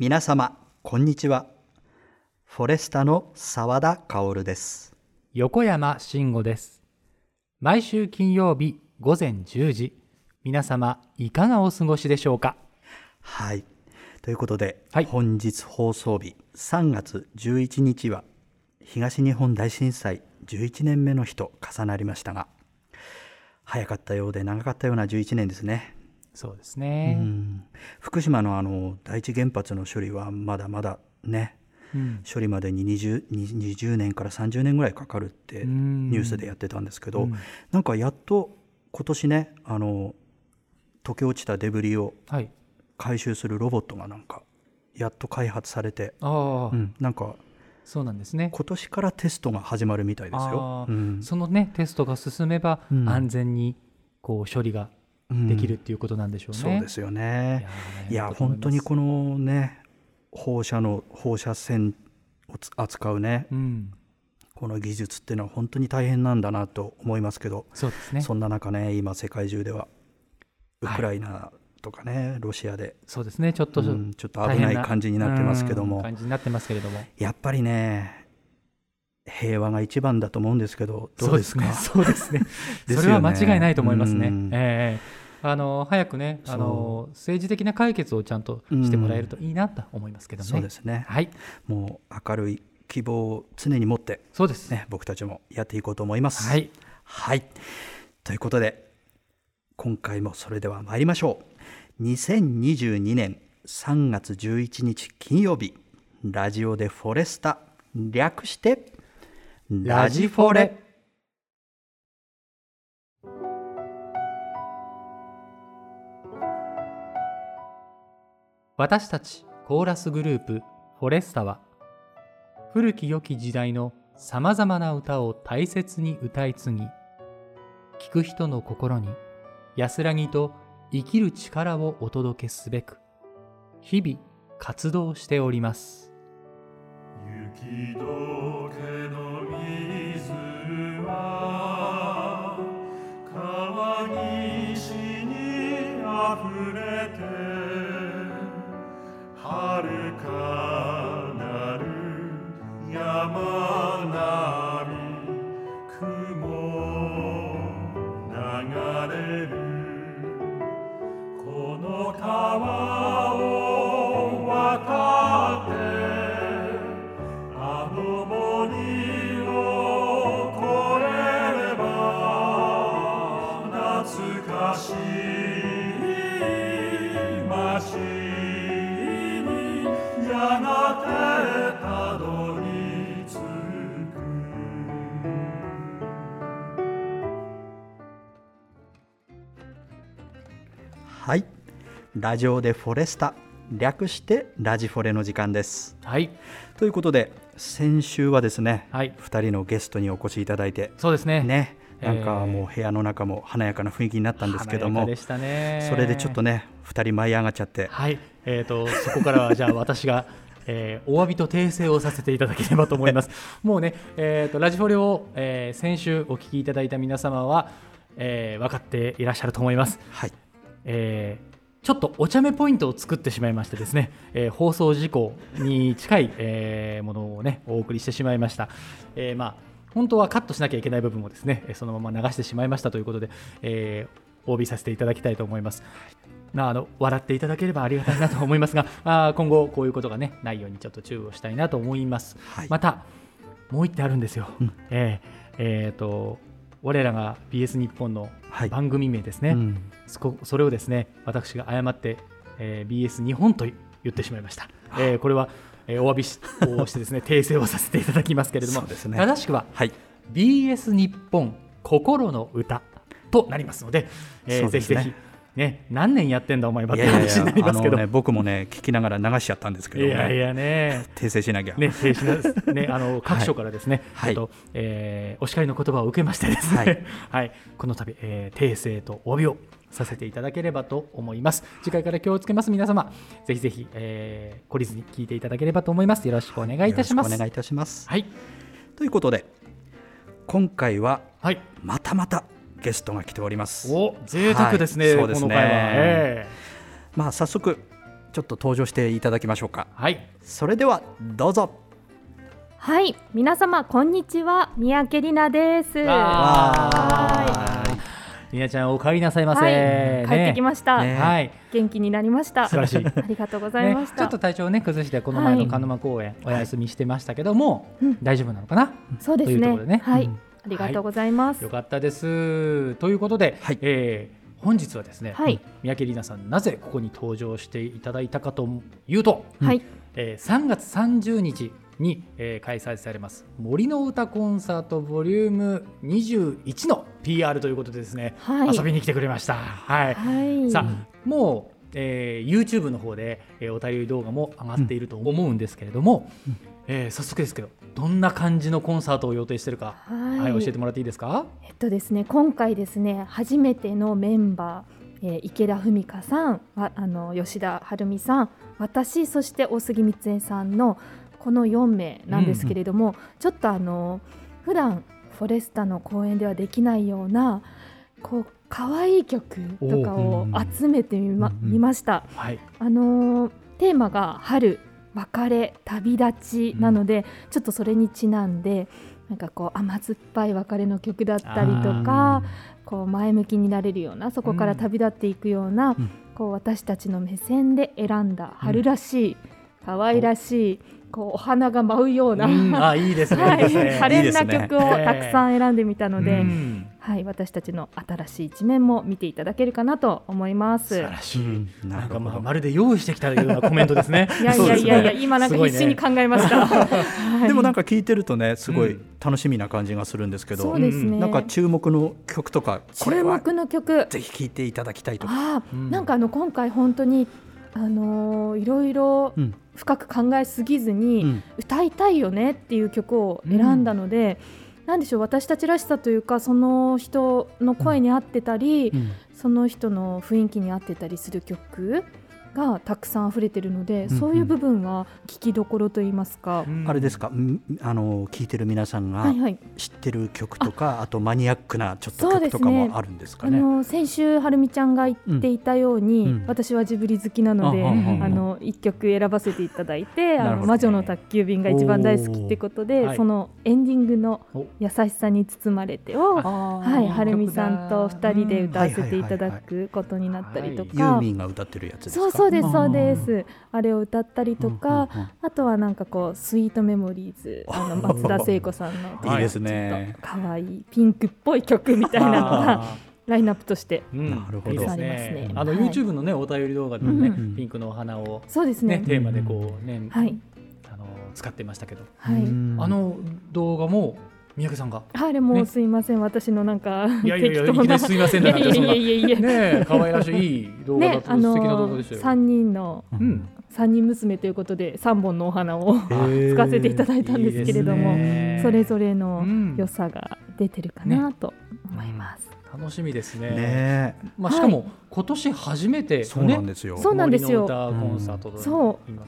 皆様こんにちは。フォレスタの澤田薫です。横山慎吾です。毎週金曜日午前10時皆様いかがお過ごしでしょうか？はい。ということで、はい。本日放送日3月11日は東日本大震災11年目の日と重なりましたが早かったようで長かったような11年ですねそうですね。うん。福島のあの第一原発の処理はまだまだねうん。処理までに 20, 20年から30年ぐらいかかるってうん。ニュースでやってたんですけど、うん。なんかやっと今年ねあの溶け落ちたデブリをはい。回収するロボットがなんかやっと開発されて、ああ、うん、なんかそうなんですね。今年からテストが始まるみたいですよ。うん。そのねテストが進めば、うん。安全にこう処理ができるっていうことなんでしょうね、そうですよね。いや本当にこのね放射の放射線をつ扱うねうん。この技術っていうのは本当に大変なんだなと思いますけど、そうですね。そんな中ね今世界中ではウはい。クライナとかね、ロシアで、そうですね。ちょっと、うんちょっと危ない感じになってますけどうんも感じになってますけれども。やっぱりね平和が一番だと思うんですけどどうですか？そうですね。ね。それは間違いないと思いますね。うん。ええあの早くね、あの政治的な解決をちゃんとしてもらえるといいなと思いますけどね。そうですねはい、もう明るい希望を常に持って、そうです。ね、僕たちもやっていこうと思います。はい、はい。ということで、今回もそれでは参りましょう。2022年3月11日金曜日、ラジオでフォレスタ、略して、ラジフォレ。私たちコーラスグループフォレスタは古き良き時代のさまざまな歌を大切に歌い継ぎ聴く人の心に安らぎと生きる力をお届けすべく日々活動しております。雪解けの水は川岸にあふれて遥かなラジオでフォレスタ、略してラジフォレの時間です。はい。ということで、先週はですね、はい。2人のゲストにお越しいただいて、そうですね。ね、なんかえーもう部屋の中も華やかな雰囲気になったんですけども華やかで、したね。それでちょっとね2人舞い上がっちゃって。はい、えー、とそこからはじゃあ私が、えーお詫びと訂正をさせていただければと思います。もうね、えー、とラジフォレを、えー先週お聞きいただいた皆様は、えー分かっていらっしゃると思います。はい。えーちょっとお茶目ポイントを作ってしまいましてですね、えー放送事項に近い、えーものをねお送りしてしまいました。えーまあ本当はカットしなきゃいけない部分をですねえーそのまま流してしまいましたということで、えー、お詫びさせていただきたいと思います。まあ、あの笑っていただければありがたいなと思いますが、あー今後こういうことがねないようにちょっと注意をしたいなと思います。はいまたもう一点あるんですよ。うんえーえーと我らが BS 日本のはい。番組名ですね。うん。そこそれをですね私が誤って、えー BS 日本と言ってしまいました、えーこれは、えーお詫びしをしてですね 訂正をさせていただきますけれども、ね。正しくははい。BS 日本心の歌となりますので、えーね。ぜひぜひね何年やってんだお前ばっていやいやい話になりますけど。のね僕もね聞きながら流しちゃったんですけど。ねいやいやね。訂正しなきゃ、ね、停止なね、あの 各所からですね、はい。とえーお叱りの言葉を受けましてですね、ははい。い、この度、えー訂正とお詫びをさせていただければと思います。次回から気をつけます皆様、ぜひぜひ、えー、懲りずに聞いていただければと思います。よろしくお願いいたします。お願いいたします。はい、ということで今回ははい、またまたゲストが来ております。お贅沢ですね、はいそうですね。この回は。えまあ早速ちょっと登場していただきましょうか。はい。それではどうぞ。はい、皆様こんにちは、三宅里奈です。わー。い。りなちゃんお帰りなさいませ、はい、帰ってきました。ね。はい。元気になりました。素晴らしい。ありがとうございまし、た。ねちょっと体調をね崩してこの前の鹿沼公演お休みしてましたけども、うん。大丈夫なのかな、そうですね。というところでね。はい、うんありがとうございます。よかったですということで、はいえー本日はですね、はい三宅里奈さんなぜここに登場していただいたかというと、はい、えー3月30日に、えー開催されます森の歌コンサートボリューム21の PR ということでですね、はい遊びに来てくれました。はい。はい。さあもう、えー YouTube の方で、えーお便り動画も上がっていると思うんですけれども、えー早速ですけどどんな感じのコンサートを予定してるか、はいはい、教えてもらっていいですか？えっとですね、今回ですね、初めてのメンバー、えー池田文香さん、わあの吉田晴美さん、私そして大杉光恵さんのこの4名なんですけれども、ちょっとあの普段フォレスタの公演ではできないようなこう可愛い曲とかを集めてみま,、うんうん見ました。はい。あのーテーマが春別れ旅立ちなので、ちょっとそれにちなんでなんかこう甘酸っぱい別れの曲だったりとかこう前向きになれるようなそこから旅立っていくような、うん。こう私たちの目線で選んだ春らしい、可愛らしいこうお花が舞うような、うん。あいいですね。はい。い、いですね。可憐な曲をたくさん選んでみたので、うんはい、私たちの新しい一面も見ていただけるかなと思います。素晴らしい。うんななんかまあまるで用意してきたようなコメントですね。いやいやいやいや、今なんか必死に考えました。はいでもなんか聞いてるとねすごいうん楽しみな感じがするんですけど、そうですね。なんか注目の曲とか注は目の曲。ぜひ聴いていただきたいとか、ああ、うんなんかあの今回本当にあのーいろいろうん深く考えすぎずに、うん歌いたいよねっていう曲を選んだので、なんでしょう私たちらしさというかその人の声に合ってたり、うん。その人の雰囲気に合ってたりする曲がたくさん溢れてるので、うんそういう部分は聞きどころと言いますか、うん。あれですか、んあの聞いてる皆さんがはいはい。知ってる曲とか、あ。とマニアックなちょっとそうですね。曲とかもあるんですかあね。の先週はるみちゃんが言っていたように、うん。うん。私はジブリ好きなので、あはははあの一曲選ばせていただいて、あの魔女の宅急便が一番大好きってことで、はいそのエンディングのお。優しさに包まれてを、はい、はるみさんと二人で歌わせていただくことになったりとユーか。ミンが歌ってるやつですか？そうですんそうです。あれを歌ったりとか、うんうんうん。あとはなんかこうスイートメモリーズ、あの松田聖子さんの いいですね。ちょっと可愛いピンクっぽい曲みたいなのがあラインナップとしてーうん。なるほど。ね。ね。あのはい。YouTube のねお便り動画でもね、うんピンクのお花をそうですね。ねテーマでこうね、はい。あの使ってましたけど、はい。うん。あの動画も三宅さんが？あれもね。うすいません、私のなんかいやいやいや適当ないきなりすいませんだなんてそんないやいやいや。いやねえ可愛らしいいい動画だねと、あ素敵な動画のでしたよ。三人のうん。三人娘ということで三本のお花をー。使わせていただいたんですけれども、いいですね。それぞれのうん良さが出てるかなと思います。楽しみですね。ねまあしかも、今年初めてえ、そうなんですよ。そうなんですよ。コンサートと、そう。今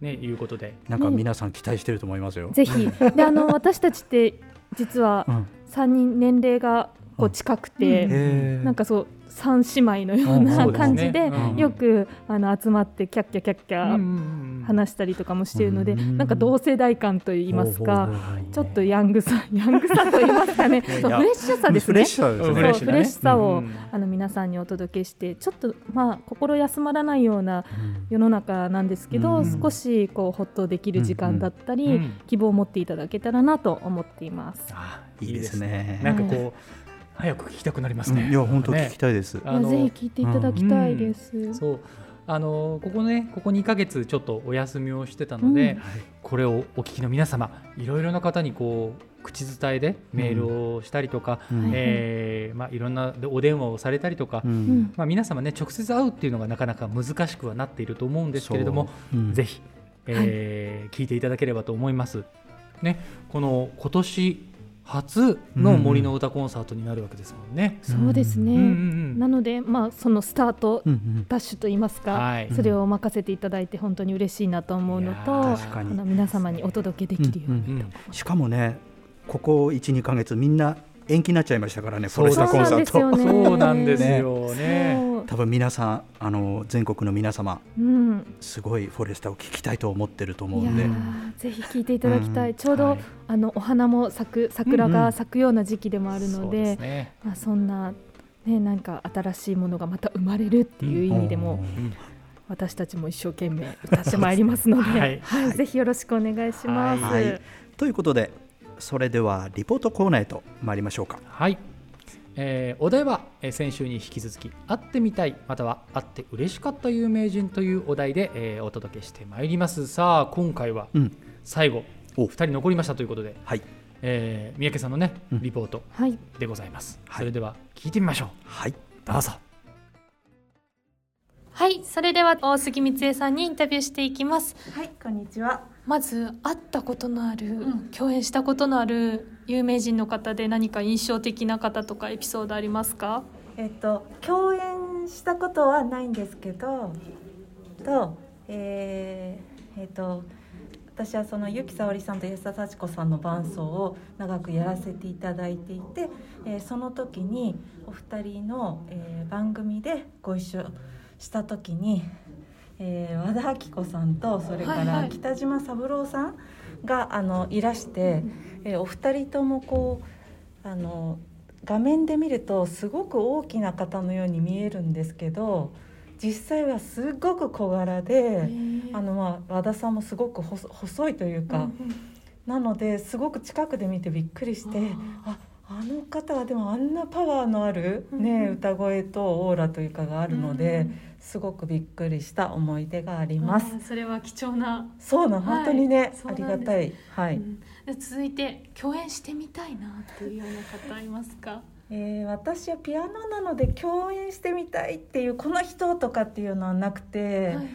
ねいうことで、なんか皆さん期待してると思いますよ。ぜひ。であの 私たちって実はうん。三人年齢がこう近くて、へー。なんかそう三姉妹のよううんな感じでうん。よくあの集まってキャッキャキャッキャ話したりとかもしているので、うんなんか同世代感といいますか、ちょっとヤングさ、ヤングさと言いますかね、そうやフレッシュさですね。フレッシュさですうんね。そうフレッシュさを、うんあの皆さんにお届けしてちょっとまあ心休まらないような世の中なんですけど、うん少しこうほっとできる時間だったり、うん希望を持っていただけたらなと思っています。あいいですね。なんかこう、早く聞きたくなりますね。うんいや本当ね。聞きたいです。いやあのぜひ聞いていただきたいです。そう。あのここねここ2ヶ月ちょっとお休みをしてたので、うん。これをお聞きの皆様いろいろな方にこう口伝えでメールをしたりとか、うん。えーまあ、いろんなお電話をされたりとか、うん。うんまあ、皆様ね直接会うっていうのがなかなか難しくはなっていると思うんですけれども、ぜひ、えー聞いていただければと思います。ね、この今年初の森の歌コンサートになるわけですもんね。そうですね。うんうんうんなのでまあそのスタートうんうんダッシュと言いますか、はいそれを任せていただいて本当に嬉しいなと思うのと、あの皆様にお届けできるように。うんしかもねここ12か月みんな延期になっちゃいましたからねフォレスタそうコンサート。そうなんですよね。そう。なんですよね。そう多分皆さんあの全国の皆様うん、すごいフォレスタを聞きたいと思ってると思いうやんで。ーぜひ聞いていただきたい、うん。ちょうど、はい。あのお花も咲く桜が咲くような時期でもあるので,、ですね。まあ、そんな、ね、なんか新しいものがまた生まれるっていう意味でも、うん私たちも一生懸命歌ってまいりますので、ですねはい。はい。ぜひよろしくお願いします。ははい。ということでそれではリポートコーナーへと参りましょうか。はい、えーお題は、えー先週に引き続き会ってみたいまたは会って嬉しかった有名人というお題で、えーお届けしてまいります。さあ今回はうん。最後お。2人残りましたということで、はい。えー三宅さんのねうん。リポートはい、でございます、はい。それでは聞いてみましょう。はい。どうぞ。はい、それでは大杉光恵さんにインタビューしていきます。はい、こんにちは。まず会ったことのある、ん共演したことのある有名人の方で何か印象的な方とかエピソードありますか？えっと共演したことはないんですけど、と、えーえっと私はその由紀さおりさんと安田幸子さんの伴奏を長くやらせていただいていて、えーその時にお二人の、えー番組でご一緒した時に、えー和田アキ子さんとそれから北島三郎さんがあのいらして、えーお二人ともこうあの画面で見るとすごく大きな方のように見えるんですけど実際はすごく小柄で、あのまあ和田さんもすごく細細いというか、なのですごく近くで見てびっくりしてああの方はでもあんなパワーのある、ね歌声とオーラというかがあるので、すごくびっくりした思い出があります。それは貴重な。そうなん本当にね、ありがたいはい。うんで続いて共演してみたいなっていうような方いますか？えー私はピアノなので共演してみたいっていうこの人とかっていうのはなくて、はい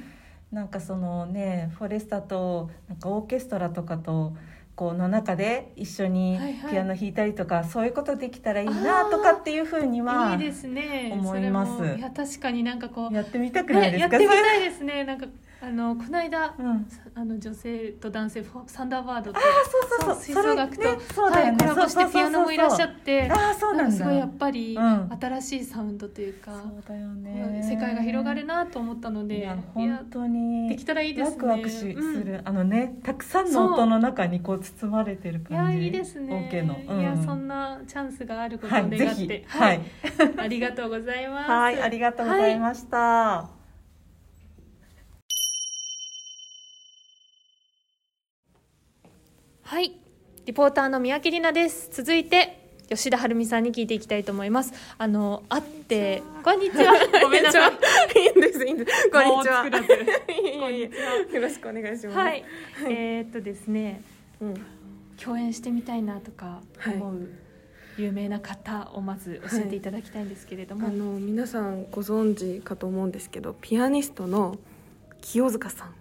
なんかそのねフォレスタとなんかオーケストラとかとこうの中で一緒にはいはい。ピアノ弾いたりとか、そういうことできたらいいなとかっていうふうにはいいですね。思います。いや確かになんかこう、やってみたくないね、ですか、やってみたいですね。なんかあのこの間。うん、あの女性と男性フォサンダーバードとそうそうそう。吹奏楽と、ねそうだよね。はい、コラボしてピアノもいらっしゃってああそうなんすごいやっぱり、うん。新しいサウンドというか、そうだよね。世界が広がるなと思ったのでいやいや本当にできたらいいですね。ワクワクしすうん。る、あのねたくさんの音の中にこう包まれてるいや感じいいですね、OK の、うん。いやそんなチャンスがあることを願って、ひ。はい。ありがとうございます。はいありがとうございました、はい、リポーターの三宅里奈です。続いて吉田晴美さんに聞いていきたいと思います。あの会ってこんにちは。ごめんなさい。いいんですいいんです。こんにちは。間を作らず。いえいえ。よろしくお願いします。はい、えーっとですね、うん。共演してみたいなとか思う有名な方をまず教えていただきたいんですけれども、あの皆さんご存知かと思うんですけどピアニストの清塚さん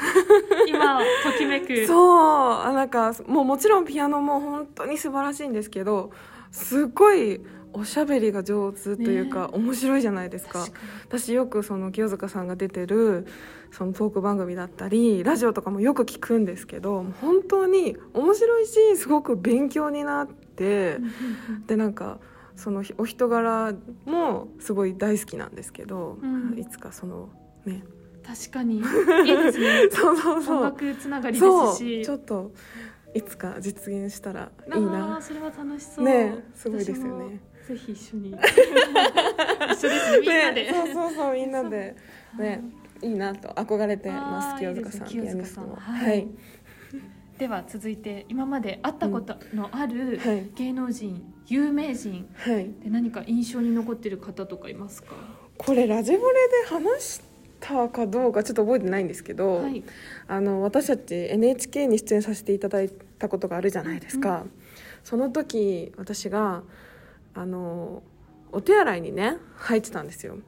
今ときめく。そうあなんかもうもちろんピアノも本当に素晴らしいんですけどすごいおしゃべりが上手というか、面白いじゃないですか。私よくその清塚さんが出てるそのトーク番組だったりラジオとかもよく聞くんですけど本当に面白いしすごく勉強になってでなんかそのお人柄もすごい大好きなんですけど、うん。いつかそのね確かに。いいですね。そうそうそう。音楽つながりですし、ちょっといつか実現したらいいあなーそれは楽しそう。ねすごいですよね。ぜひ一緒に。一緒ですね。みんなで。ね、そうそうそうみんなで。ねいいなと憧れてます清塚さんいい。はい。では続いて今まで会ったことのあるはい。芸能人、有名人はい。で何か印象に残ってる方とかいますか？これラジボレで話したかどうかちょっと覚えてないんですけど、はい。あの私たち NHK に出演させていただいたことがあるじゃないですか、その時私があのお手洗いにね入ってたんですよ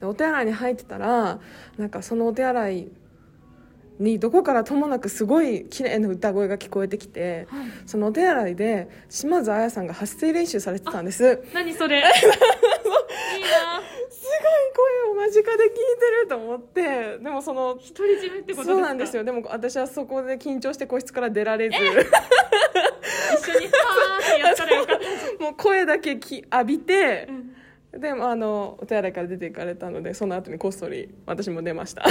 でお手洗いに入ってたらなんかそのお手洗いにどこからともなくすごい綺麗な歌声が聞こえてきてはい。そのお手洗いで島津亜矢さんが発声練習されてたんです何それ？いいな。声を間近で聞いてると思って。でもその独り占めってこと。そうなんですよ。でも私はそこで緊張して個室から出られず。一緒にパーってやったらよかった。もう声だけき浴びて、でまああのお手洗いから出て行かれたのでその後にこっそり私も出ました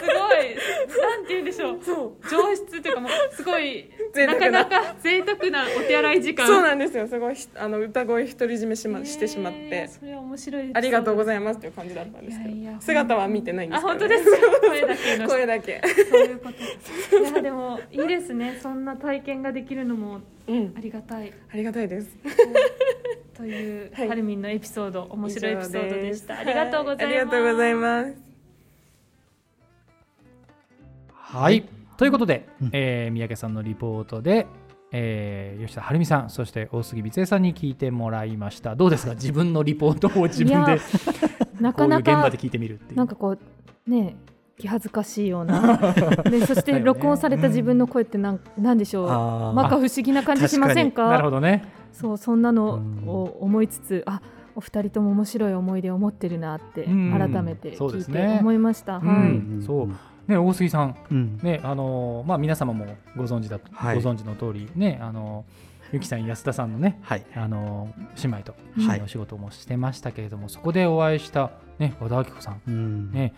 すごいなんて言うんでしょう。そう。上質というかもうすごいな。なかなか贅沢なお手洗い時間。そうなんですよ。すごいひあの歌声独り占めし,、ま、してしまって。えーそれは面白いありがとうごいざいますという感じだったんですけど。姿は見てないんですけど、あ本当ですか？声だけの声だけ。そういうこと。いやでもいいですね。そんな体験ができるのもうん。ありがたい。ありがたいです。という、はい。ハルミンのエピソード面白いエピソードでした。以ありがとうございます、はありがとうございますはい、ということで、うん。えー三宅さんのリポートで、えー吉田晴美さんそして大杉光恵さんに聞いてもらいました。どうですか？自分のリポートを自分でなかなか現場で聞いてみるっていう。なんかこうね気恥ずかしいような。でそして録音された自分の声ってなんなんでしょう？あーまか不思議な感じしませんか？なるほどね。そうそんなのうん。を思いつつあお二人とも面白い思い出を持ってるなってうん。改めて聞いて思いました、うはい、ん。そうね大杉さんうん。ねあのーまあ皆様もご存知だ、はい。ご存知の通りねあのーゆきさん安田さんのねはい。あのー姉妹と一緒にお仕事もしてましたけれども、そこでお会いしたね和田アキ子さん。うん。ね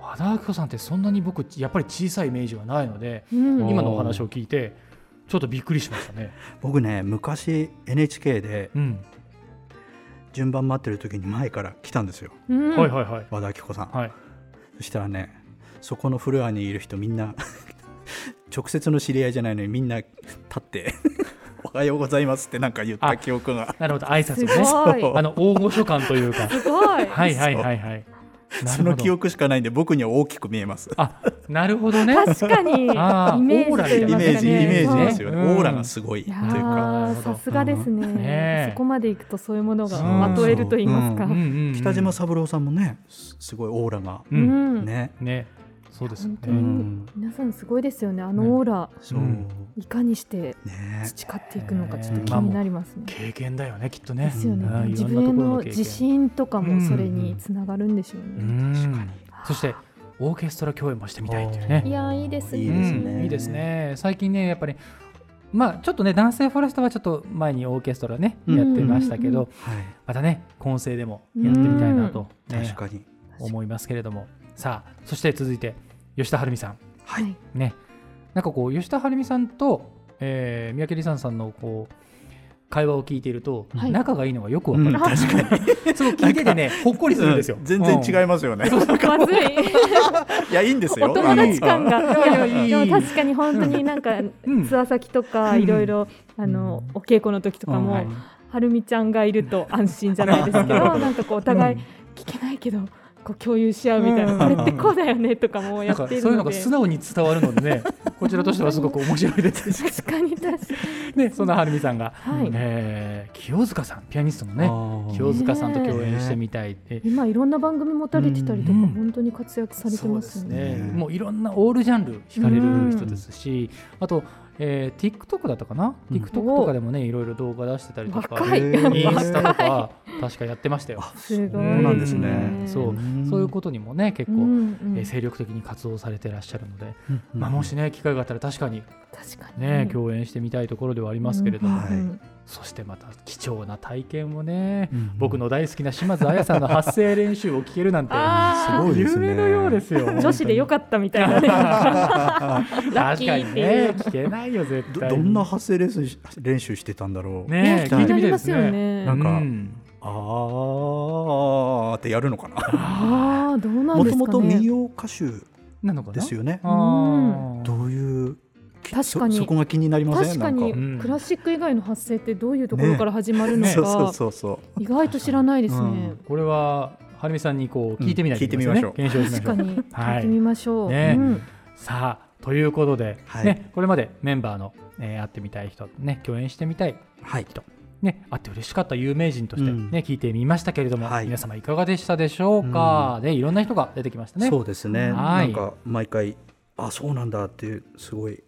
和田アキ子さんってそんなに僕やっぱり小さいイメージはないので、うん。今のお話を聞いてちょっとびっくりしましたね。僕ね昔 NHK でうん、順番待ってる時に前から来たんですよ。うん。はいはいはい。和田アキ子さん。はい。そしたらねそこのフロアにいる人みんな 直接の知り合いじゃないのにみんな立って「おはようございます」ってなんか言った記憶が。なるほど挨拶すをね。あの大御所感というか。すごい。はいはいはいはい。なその。記憶しかないんで僕には大きく見えます。あなるほどね。確かに。イメあージと言いみたいなイメージイメージですよよね。うん。オーラがすごいというか。さすがですね,、ねえ。そこまでいくとそういうものがうん。まとえると言いますか、ううん。うん。うん。北島三郎さんもねすすごいオーラがううんん。ね。ねそうですよ本当ね。に皆さんすごいですよね。あのオーラ、いかにしてね。培っていくのかちょっと気になりますね。経験だよねきっとね。ですよね、うん。自分への自信とかもそれにつながるんでしょううね。ん。そしてオーケストラ共演もしてみたいっていうね。いやーいいですね。いいですね。うん。いいですね。最近ねやっぱりまあちょっとね男性フォレストはちょっと前にオーケストラねうん。やってましたけど、はい。またね混声でもやってみたいなと、ね確かに。思いますけれどもさあそして続いて吉田晴美さん。はい。ね。なんかこう吉田晴美さんと、えー三宅里さんさんのこう会話を聞いていると、はい。仲がいいのがよくわかる、うん確かに。すごい聞いててねほっこりするんですよ、うん全然違い、いますよね。まずい。いやいいんですよ。お友達感が。いやでも確かに本当になんかうん。ツアー先とかいろいろあのお稽古の時とかもうん。はい。はるみちゃんがいると安心じゃないですけどなんかこうお互い聞けないけどこう共有し合うみたいな、うん。これってこうだよねとかもやっていそういうのがるので素直に伝わるのでね こちらとしてはすごく面白いです。確かに確かねそんなはるみさんが、はい。えー清塚さんピアニストのね。清塚さんと共演してみたいって、に今いろんな番組持たれてたりとかうん。本当に活躍されてますよね。ねね。もういろんなオールジャンル惹かれる人ですし、あと、えー、TikTok だったかな、うん。TikTok とかでもねいろいろ動画出してたりとかインスタとか確かやってましたよ。すごい。そうなんですね。そう。うん。そういうことにもね結構、うえー精力的に活動されてらっしゃるので、うんまあ、もしね機会があったら確かに確かに。ね、共演してみたいところではありますけれども、はいうんそしてまた貴重な体験をね、うん僕の大好きな島津綾さんの発声練習を聞けるなんて あすごいですね。夢のようですよ女子でよかったみたいなね。ラッ確かにね聞けないよ絶対。どどんな発声練習し練習してたんだろう、ね気聞いてみたいですね。ね。なんかうん。あーってやるのかな。ああどうなんもですかね。ともと民謡歌手なのかな？ですよねどういうき確かに。そそこが気になりません？確かにうん。クラシック以外の発声ってどういうところから始まるのか。そうそうかそうそう。意外と知らないですね。これははるみさんにこう聞いてみないといけないですね。うん聞いてみましょう。検証しましょう。確かに。はい。聞いてみましょう。ね。うん。さあということで、はい。ね、これまでメンバーの、えー会ってみたい人、ね、共演してみたいはい。人、ね、会って嬉しかった有名人として、ねうん。聞いてみましたけれども、はい。皆様いかがでしたでしょうか、ね、いろんな人が出てきましたね。そうですね、はい。なんか毎回あそうなんだっていうすごい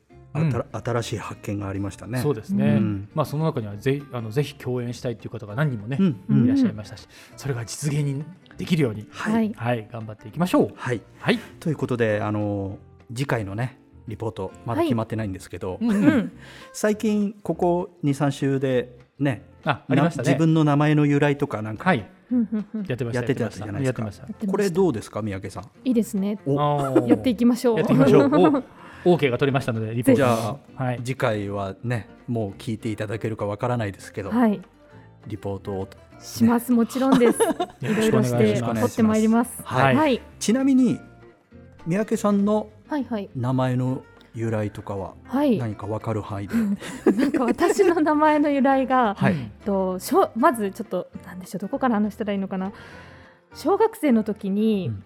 新しい発見がありましたね。そうですね、うん。まあ、その中にはぜあのぜひ共演したいという方が何人もね、いらっしゃいましたしそれが実現にできるように、はい、頑張っていきましょう。はい、はい、ということであの次回のねリポートまだ決まってないんですけど、うんうん。うん最近ここ23週でねあありましたね。な自分の名前の由来とかなんかはい。やってましたやってたじゃないですか。やってましたやってました。これどうですか三宅さん？いいです。ねやっていきましょう。やってみましょう。お OK が取りましたのでリポート。じゃあはい。次回はねもう聞いていただけるかわからないですけど、はい。リポートをします。もちろんです。い よろしくおろいろし願いします。て取ってまいります。はい。はい。ちなみに三宅さんのはいはい。名前の由来とかははい。何かわかる範囲で、なんか私の名前の由来が、はい。えっとしょまずちょっとなんでしょうどこから話したらいいのかな。小学生の時に、うん。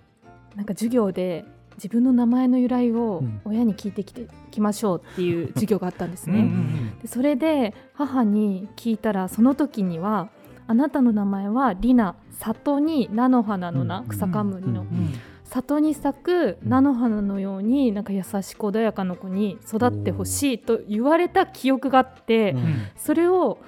なんか授業で自分の名前の由来をうん。親に聞いてきてきましょうっていう授業があったんですね。うんうんでそれで母に聞いたらその時には「あなたの名前はリナ里に菜の花の名、うん。草冠の、里に咲く菜の花のようになんか優しく穏やかな子に育ってほしいと言われた記憶があって、うん。それを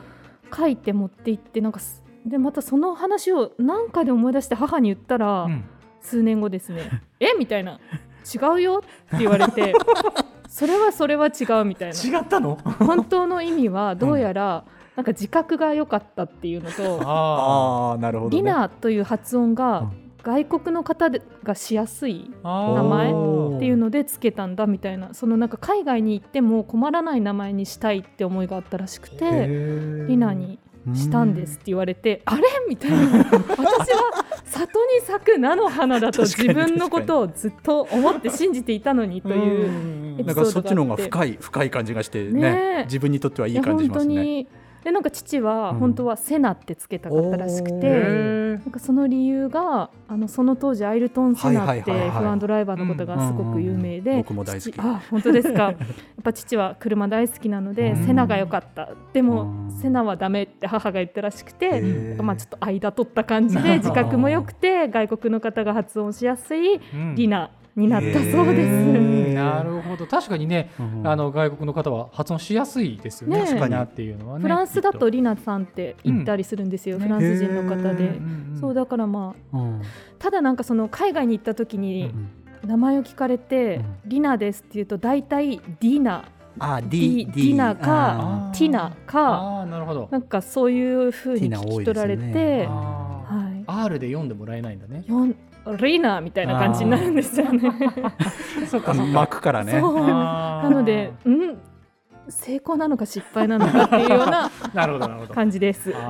書いて持って行ってなんかすでまたその話を何かで思い出して母に言ったら、うん数年後ですね「え？みたいな「違うよ」って言われて それはそれは違うみたいな。違ったの？本当の意味はどうやら、なんか自覚が良かったっていうのとあああなるほ「ど、ね、リナ」という発音うがん。外国の方でがしやすいあ名前っていうのでつけたんだみたいな。そのなんか海外に行っても困らない名前にしたいって思いがあったらしくてリナにしたんですって言われてあれ？みたいな。私は里に咲く菜の花だと自分のことをずっと思って信じていたのにというなんかそっちの方が深い深い感じがしてね。自分にとってはいい感じしますね。でなんか父はうん。本当はセナってつけたかったらしくおて、ー。なんかその理由があのその当時アイルトン・セナってはいはいはいはい。F1 ドライバーのことがすごく有名で、うんうんうん。僕も大好き。父あ本当ですか。やっぱ父は車大好きなので、うん。セナが良かった。でも、うん。セナはダメって母が言ったらしくへて、ーまあ、ちょっと間取った感じで 自覚も良くて外国の方が発音しやすいうん。リナになったそうです。なるほど。確かにね、うんあの外国の方は発音しやすいですよね。ねえ。リナっていうのはねフランスだとリナさんって言ったりするんですよ、うん。フランス人の方へでそうだからまあうん。ただなんかその海外に行った時に名前を聞かれて、うん。リナですって言うと大体ディナ。あディディナかティナかああなるほど。なんかそういう風にティナ多い聞き取られて、ねはい、R で読んでもらえないんだねリナみたいな感じになるんですよね。そっあ巻くからね。なので、うん、成功なのか失敗なのかっていうような なるほどなるほど感じです。あ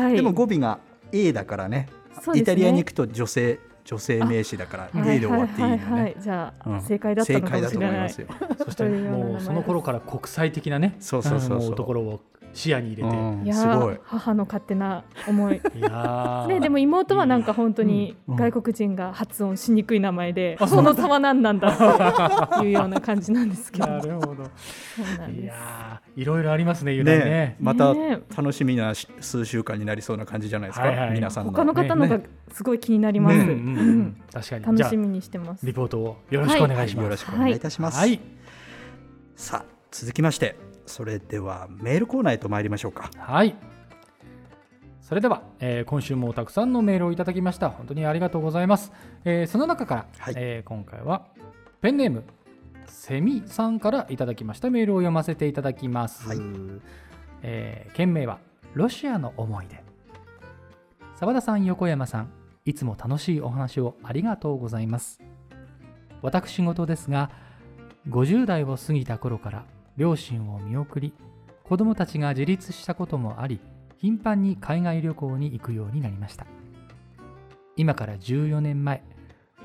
はい。でも語尾が A だからね。そうですねイタリアに行くと女性女性名詞だからはい A で終わっていいよはいはいはね。いじゃあ、うん正解だったのかもしれないと思います。よ。そしてもうその頃から国際的なねそうそうそうそうもところを視野に入れて、うん。いやすごい。ー。母の勝手な思い。いやー。ね、でも妹はなんか本当にうん。外国人が発音しにくい名前で、その差は何なんだっていうような感じなんですけど。なるほど。いやーいろいろありますねね。ねまたね。楽しみなし数週間になりそうな感じじゃないですか、はいはい。皆さんの。他の方のがね。すごい気になります。確かに。楽しみにしてます。リポートをよろしくお願いしよろますしくお願いいたします、はい。さあ続きましてそれではメールコーナーへと参りましょうか。はい。それでは、えー今週もたくさんのメールをいただきました。本当にありがとうございます、えーその中から、はい。えー今回はペンネームセミさんからいただきましたメールを読ませていただきます、はい。えー件名はロシアの思い出。澤田さん横山さんいつも楽しいお話をありがとうございます。私事ですが50代を過ぎた頃から両親を見送り子供たちが自立したこともあり頻繁に海外旅行に行くようになりました。今から14年前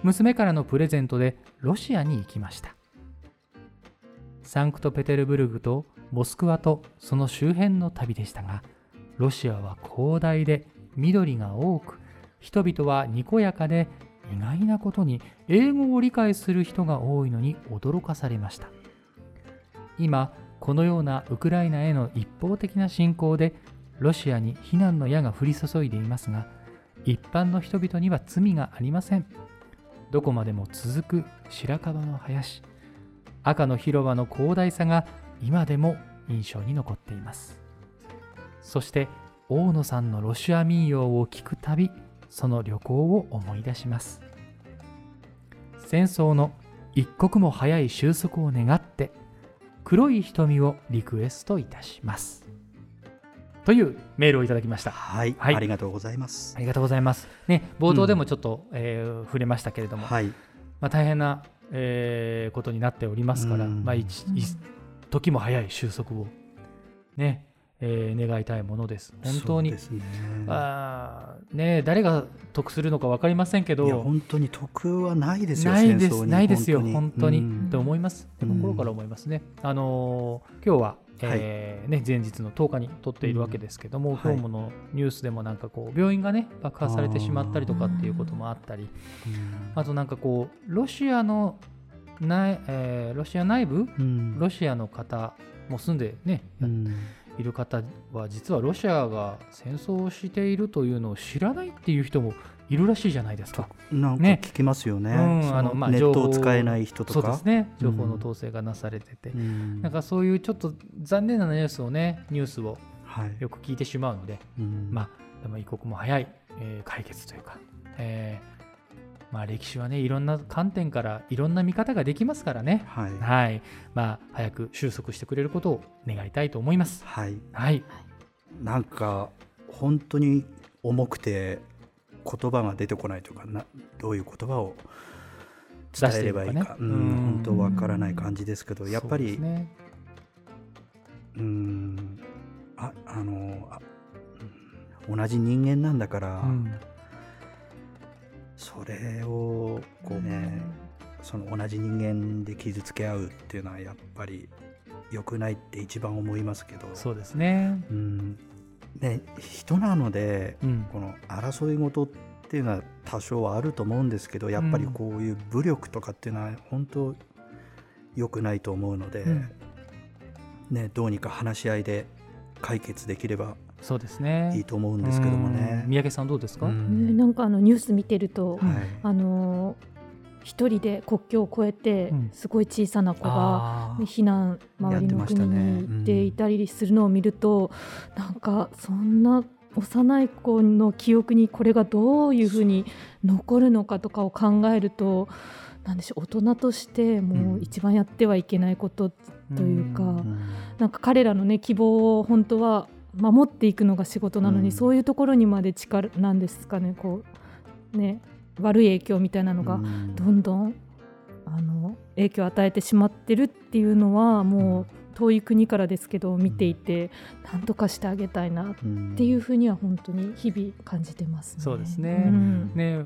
娘からのプレゼントでロシアに行きました。サンクトペテルブルグとモスクワとその周辺の旅でしたがロシアは広大で緑が多く人々はにこやかで意外なことに英語を理解する人が多いのに驚かされました。今このようなウクライナへの一方的な侵攻でロシアに非難の矢が降り注いでいますが一般の人々には罪がありません。どこまでも続く白樺の林赤の広場の広大さが今でも印象に残っています。そして大野さんのロシア民謡を聞くたびその旅行を思い出します。戦争の一刻も早い収束を願って黒い瞳をリクエストいたします。というメールをいただきました。はい、はい。ありがとうございます。あ。りがとうございます。ね、冒頭でもちょっと、えー触れましたけれども、はい、まあ、大変な、えーことになっておりますから、うん。まあ、一一時も早い収束を、ねえー願いたいものです。本当に、ね。あーね、誰が得するのか分かりませんけいやど、本当に得はないですよ。ないですないですよ、本当に、うん。と思います、うん心から思いますね。あのー今日は、えーね、前日の10日に撮っているわけですけども、うん。今日ものニュースでもなんかこう病院がね爆破されてしまったりとかっていうこともあったり、うんあとなんかこうロシアの内、えーロシア内部？うん。ロシアの方も住んでね、うんいる方は実はロシアが戦争をしているというのを知らないっていう人もいるらしいじゃないですか。なんかね聞きますよね。うんあのまあネットを使えない人とか。そうですね情報のうん統制がなされてて、うんなんかそういうちょっと残念なニュースをねニュースをはい。よく聞いてしまうので、うんまあでも一刻も早い、えー解決というか、えーまあ歴史はねいろんな観点からいろんな見方ができますからね。はい。はい、まあ早く収束してくれることを願いたいと思います。はい。はい、なんか本当に重くて言葉が出てこないというかなどういう言葉を伝えればいいかねうんうん本当わからない感じですけどやっぱりすね、うんああのあうん同じ人間なんだから、うんそれをこうねその同じ人間で傷つけ合うっていうのはやっぱり良くないって一番思いますけど。そうですね。うん。ね人なのでうん、この争い事っていうのは多少はあると思うんですけどやっぱりこういう武力とかっていうのは本当良くないと思うので、うん。ね、どうにか話し合いで解決できればそうですね。いいと思うんですけどもね。うん。三宅さんどうですか？なんかあのニュース見てると、はいあのー一人で国境を越えて、うん。すごい小さな子が避難周りの国に行っていたりするのを見ると、なんかそんな幼い子の記憶にこれがどういうふうに残るのかとかを考えるとなんでしょう大人としてもう一番やってはいけないことというか、うん。なんか彼らのね希望を本当は守っていくのが仕事なのに、うん。そういうところにまで力なんですかね。こうね悪い影響みたいなのがうん。どんどんあの影響を与えてしまってるっていうのはもう遠い国からですけど見ていてなんとかしてあげたいなっうんていうふうには本当に日々感じてます、ね。そうですね。ん。ね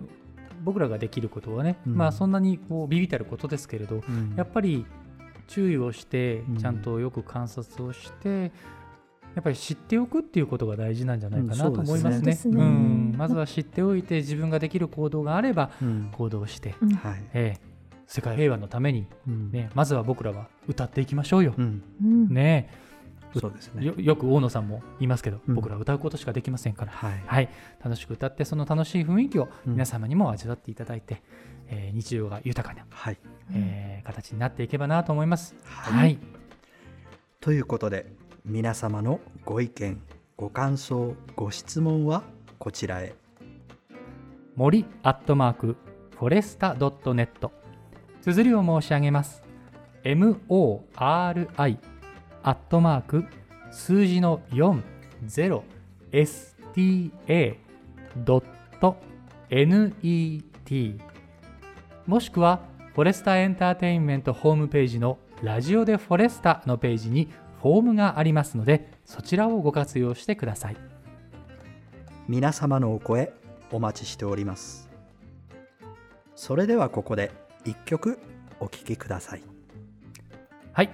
僕らができることはね、うん。まあそんなにこうビビたることですけれど、うん。やっぱり注意をしてうん。ちゃんとよく観察をして、やっぱり知っておくっていうことが大事なんじゃないかなうんと思いますね。そうですね。うん。まずは知っておいて自分ができる行動があればうん行動して、うん。はい。ええ世界平和のために、うん。ね、まずは僕らは歌っていきましょうよ。うん。うん。ねそうですね。よよく大野さんも言いますけど、うん。僕らは歌うことしかできませんから、はい。はい、楽しく歌ってその楽しい雰囲気をうん。皆様にも味わっていただいて、えー日常が豊かな、はい。えー形になっていけばなと思います。はい。はい、ということで皆様のご意見ご感想ご質問はこちらへ。森アットマークフォレスタ .net 綴りを申し上げます。MORI アットマーク数字の 40sta.net もしくはフォレスタエンターテインメントホームページのラジオでフォレスタのページにフォームがありますのでそちらをご活用してください。皆様のお声お待ちしております。それではここで一曲お聴きください。はい。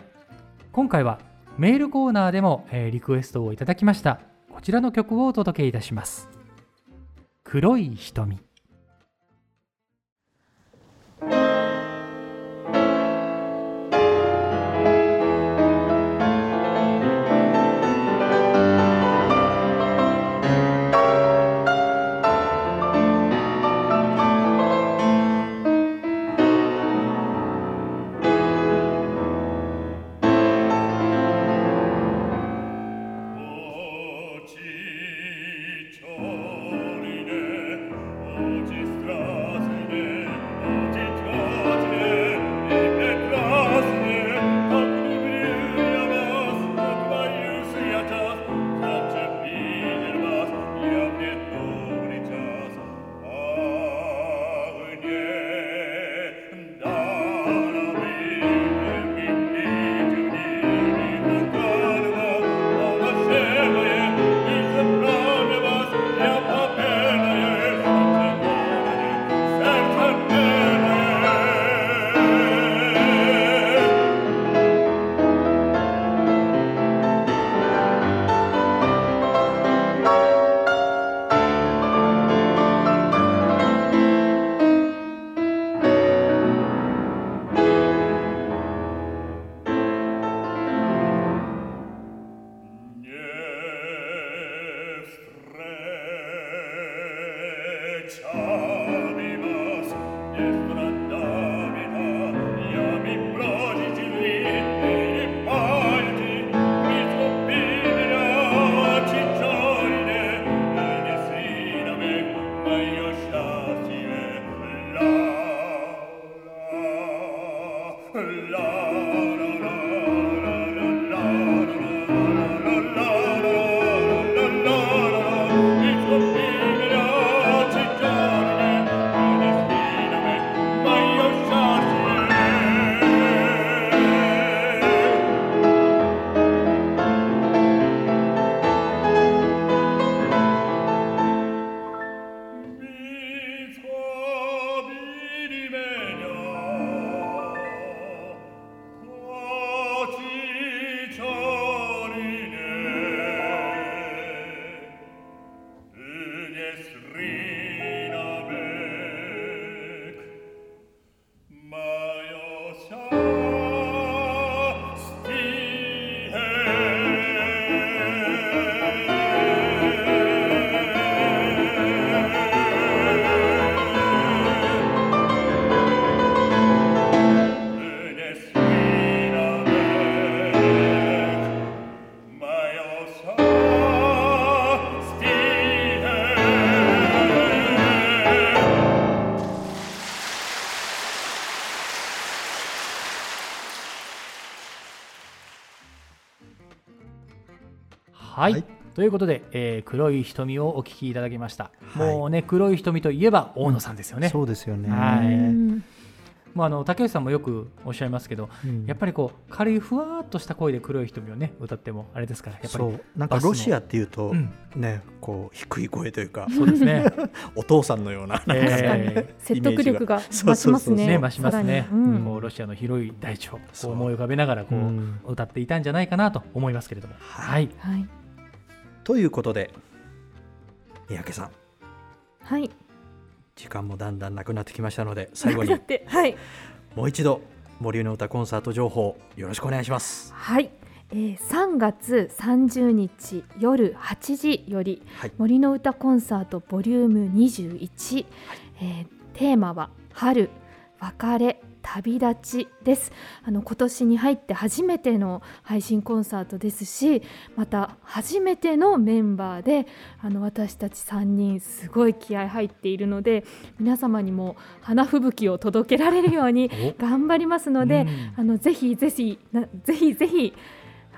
今回はメールコーナーでも、えーリクエストをいただきました。こちらの曲をお届けいたします。黒い瞳「はい、はい。ということで、えー黒い瞳をお聞きいただきました、はい。もうね黒い瞳といえば大野さんですよね、そうですよね。はい。うん。まあ、あの竹内さんもよくおっしゃいますけど、うん。やっぱりこう軽いふわーっとした声で黒い瞳をね歌ってもあれですからやっぱりそう。なんかロシアっていうと、うん。ねこう低い声というかそうですね。お父さんのようななんかえ説得力がそうそうそう増しますね。ね増しますね、さらに。うん。こうロシアの広い大地を思い浮かべながらこう、うん。歌っていたんじゃないかなと思いますけれども。はい、はい。ということで三宅さんはい。時間もだんだんなくなってきましたので最後にだって、はい。もう一度森の歌コンサート情報よろしくお願いします。はい。えー、3月30日夜8時よりはい森の歌コンサートボリューム21、えーテーマは春別れ旅立ちです。あの今年に入って初めての配信コンサートですしまた初めてのメンバーであの私たち3人すごい気合入っているので皆様にも花吹雪を届けられるように頑張りますので、うん。あのぜひぜひなぜひぜひ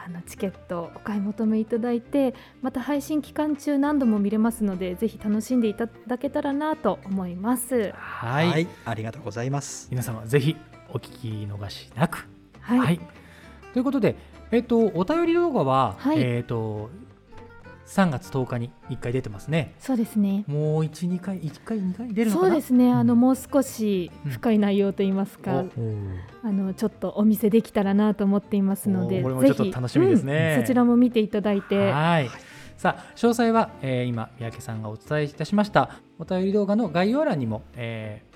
あのチケットをお買い求めいただいてまた配信期間中何度も見れますのでぜひ楽しんでいただけたらなと思います。はい、ありがとうございます。皆様ぜひお聞き逃しなく。はい、はい、ということで、えっとお便り動画は、はい。えっと3月10日に1回出てますね。そうですね。もう12回1回2回出るそうですね。あのうん。もう少し深い内容といいますか、うん。あのちょっとお見せできたらなと思っていますので、これもぜひちょっと楽しみですね。うんそちらも見ていただいて、はい。さあ詳細は、えー今三宅さんがお伝えいたしました。お便り動画の概要欄にも、えー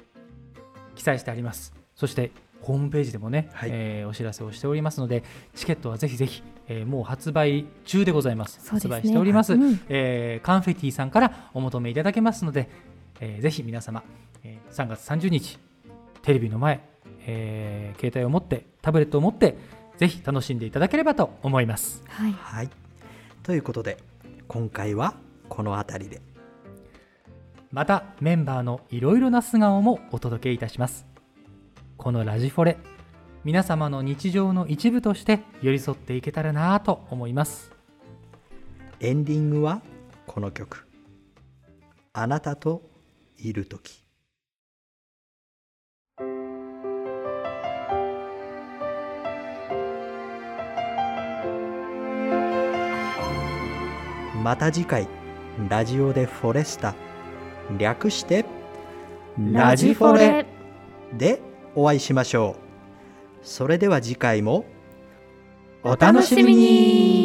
記載してあります。そしてホームページでもね、はい。えーお知らせをしておりますのでチケットはぜひぜひ、えーもう発売中でございます。ね。発売しております、うん。えーカンフェティさんからお求めいただけますので、えーぜひ皆様、えー3月30日テレビの前、えー携帯を持ってタブレットを持ってぜひ楽しんでいただければと思います。はい、はい。ということで今回はこの辺りで。またメンバーのいろいろな素顔もお届けいたしますこのラジフォレ。皆様の日常の一部として寄り添っていけたらなぁと思います。エンディングはこの曲「あなたといる時」また次回ラジオでフォレスタ略してラジフォレ。でお会いしましょう。それでは次回もお楽しみに。